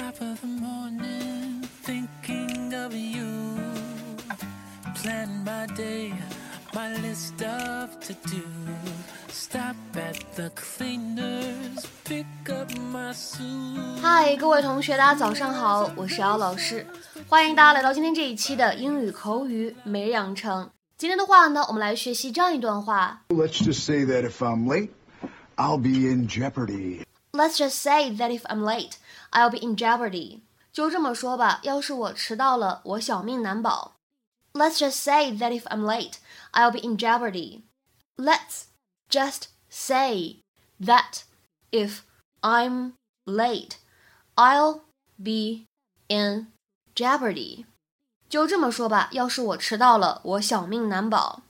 top of the morning, thinking of you. Plan my day, my list of to do. Stop at the cleaners, pick up my suit. 嗨，各位同学，大家早上好，我是姚老师，欢迎大家来到今天这一期的英语口语每日养成。今天的话呢，我们来学习这样一段话。Let's just say that if I'm late, I'll be in jeopardy. Let's just say that if I'm late, I'll be in jeopardy. 就这么说吧，要是我迟到了，我小命难保。Let's just say that if I'm late, I'll be in jeopardy. Let's just say that if I'm late, I'll be in jeopardy. 就这么说吧，要是我迟到了，我小命难保。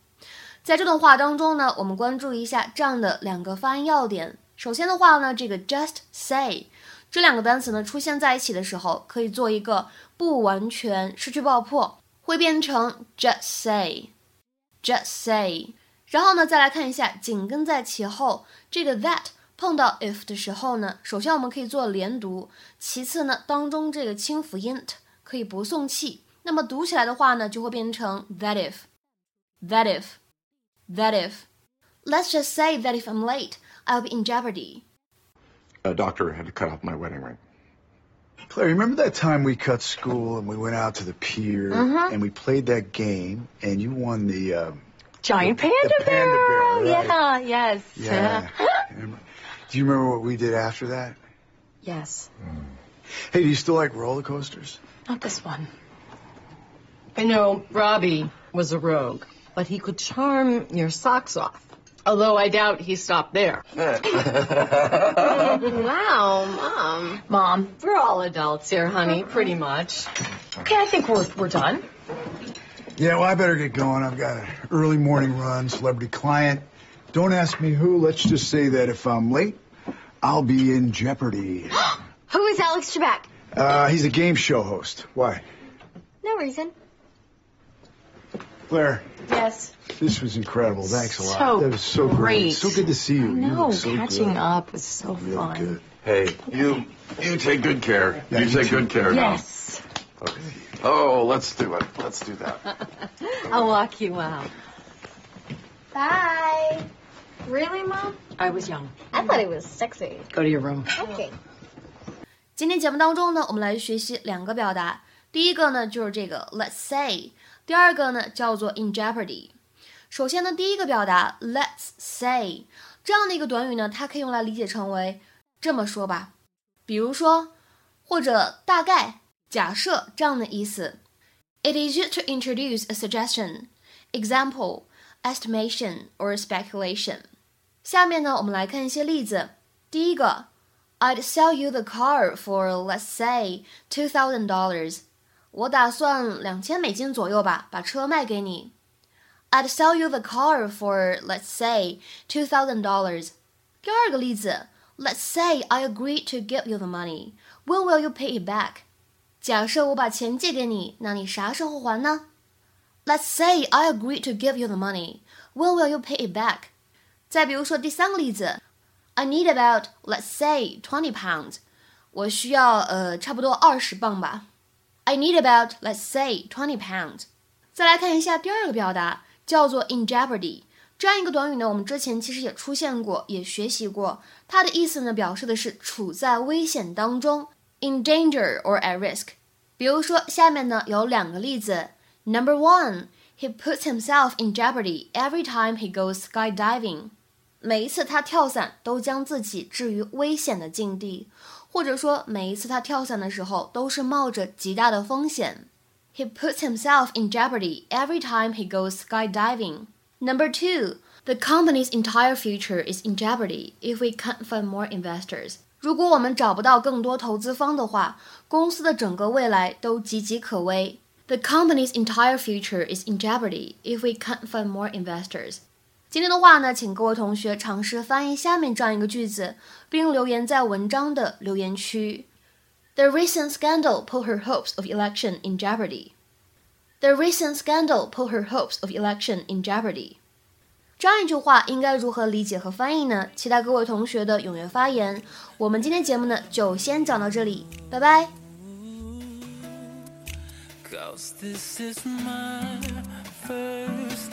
在这段话当中呢，我们关注一下这样的两个发音要点。 首先的话呢，这个 just say 这两个单词呢出现在一起的时候，可以做一个不完全失去爆破，会变成 just say，just say。然后呢，再来看一下紧跟在其后这个 that 碰到 if 的时候呢，首先我们可以做连读，其次呢，当中这个清辅音 t 可以不送气，那么读起来的话呢，就会变成 that if，that if，that if。Let's just say that if I'm late, I'll in jeopardy. A doctor had to cut off my wedding ring. Claire, remember that time we cut school and we went out to the pier and we played that game and you won the uh, Giant The- panda, the panda bear. bear, right. Yeah, yes. yeah. Do you remember what we did after that? yes. Hey, do you still like roller coasters? Not this one. I know Robbie was a rogue, but he could charm your socks off. Although I doubt he stopped there. wow, Mom. Mom, we're all adults here, honey, pretty much. Okay, I think we're, we're done. Yeah, well, I better get going. I've got an early morning run, celebrity client. Don't ask me who. Let's just say that if I'm late, I'll be in jeopardy. Who is Alex Trebek? Uh, he's a game show host. Why? No reason. Claire, Yes. this was incredible. Thanks a lot. So that was so great. great. So good to see you. you No, look so catching good. up was so Real fun. good. Hey, you you take good care. Yeah, you you take too. good care Yes. now. Okay. Oh, let's do it. Let's do that. I'll walk you out. Bye. Really, Mom? I was young. I thought it was sexy. Go to your room. Okay. 今天节目当中呢，我们来学习两个表达。 第一个呢就是这个 let's say，第二个呢叫做 in jeopardy。首先呢，第一个表达 let's say 这样的一个短语呢，它可以用来理解成为这么说吧，比如说或者大概、假设这样的意思。It is used to introduce a suggestion, example, estimation or speculation。下面呢，我们来看一些例子。第一个。I'd sell you the car for let's say two thousand dollars。 我打算两千美金左右吧，把车卖给你。I'd sell you the car for let's say two thousand dollars。第二个例子，Let's say I agree to give you the money. When will you pay it back？假设我把钱借给你，那你啥时候还呢？Let's say I agree to give you the money. When will you pay it back？再比如说第三个例子。I need about let's say twenty pounds。我需要呃差不多二十磅吧。I need about let's say twenty pounds。再来看一下第二个表达，叫做 in jeopardy。这样一个短语呢，我们之前其实也出现过，也学习过。它的意思呢，表示的是处在危险当中，in danger or at risk。比如说，下面呢有两个例子。Number one, he puts himself in jeopardy every time he goes skydiving。每一次他跳伞都将自己置于危险的境地，或者说每一次他跳伞的时候都是冒着极大的风险。He puts himself in jeopardy every time he goes skydiving. Number two, the company's entire future is in jeopardy if we can't find more investors. 如果我们找不到更多投资方的话，公司的整个未来都岌岌可危。The company's entire future is in jeopardy if we can't find more investors. 今天的话呢，请各位同学尝试翻译下面这样一个句子，并留言在文章的留言区。The recent scandal put her hopes of election in jeopardy. The recent scandal put her hopes of election in jeopardy. 这样一句话应该如何理解和翻译呢？期待各位同学的踊跃发言。我们今天节目呢就先讲到这里，拜拜。Cause this is my first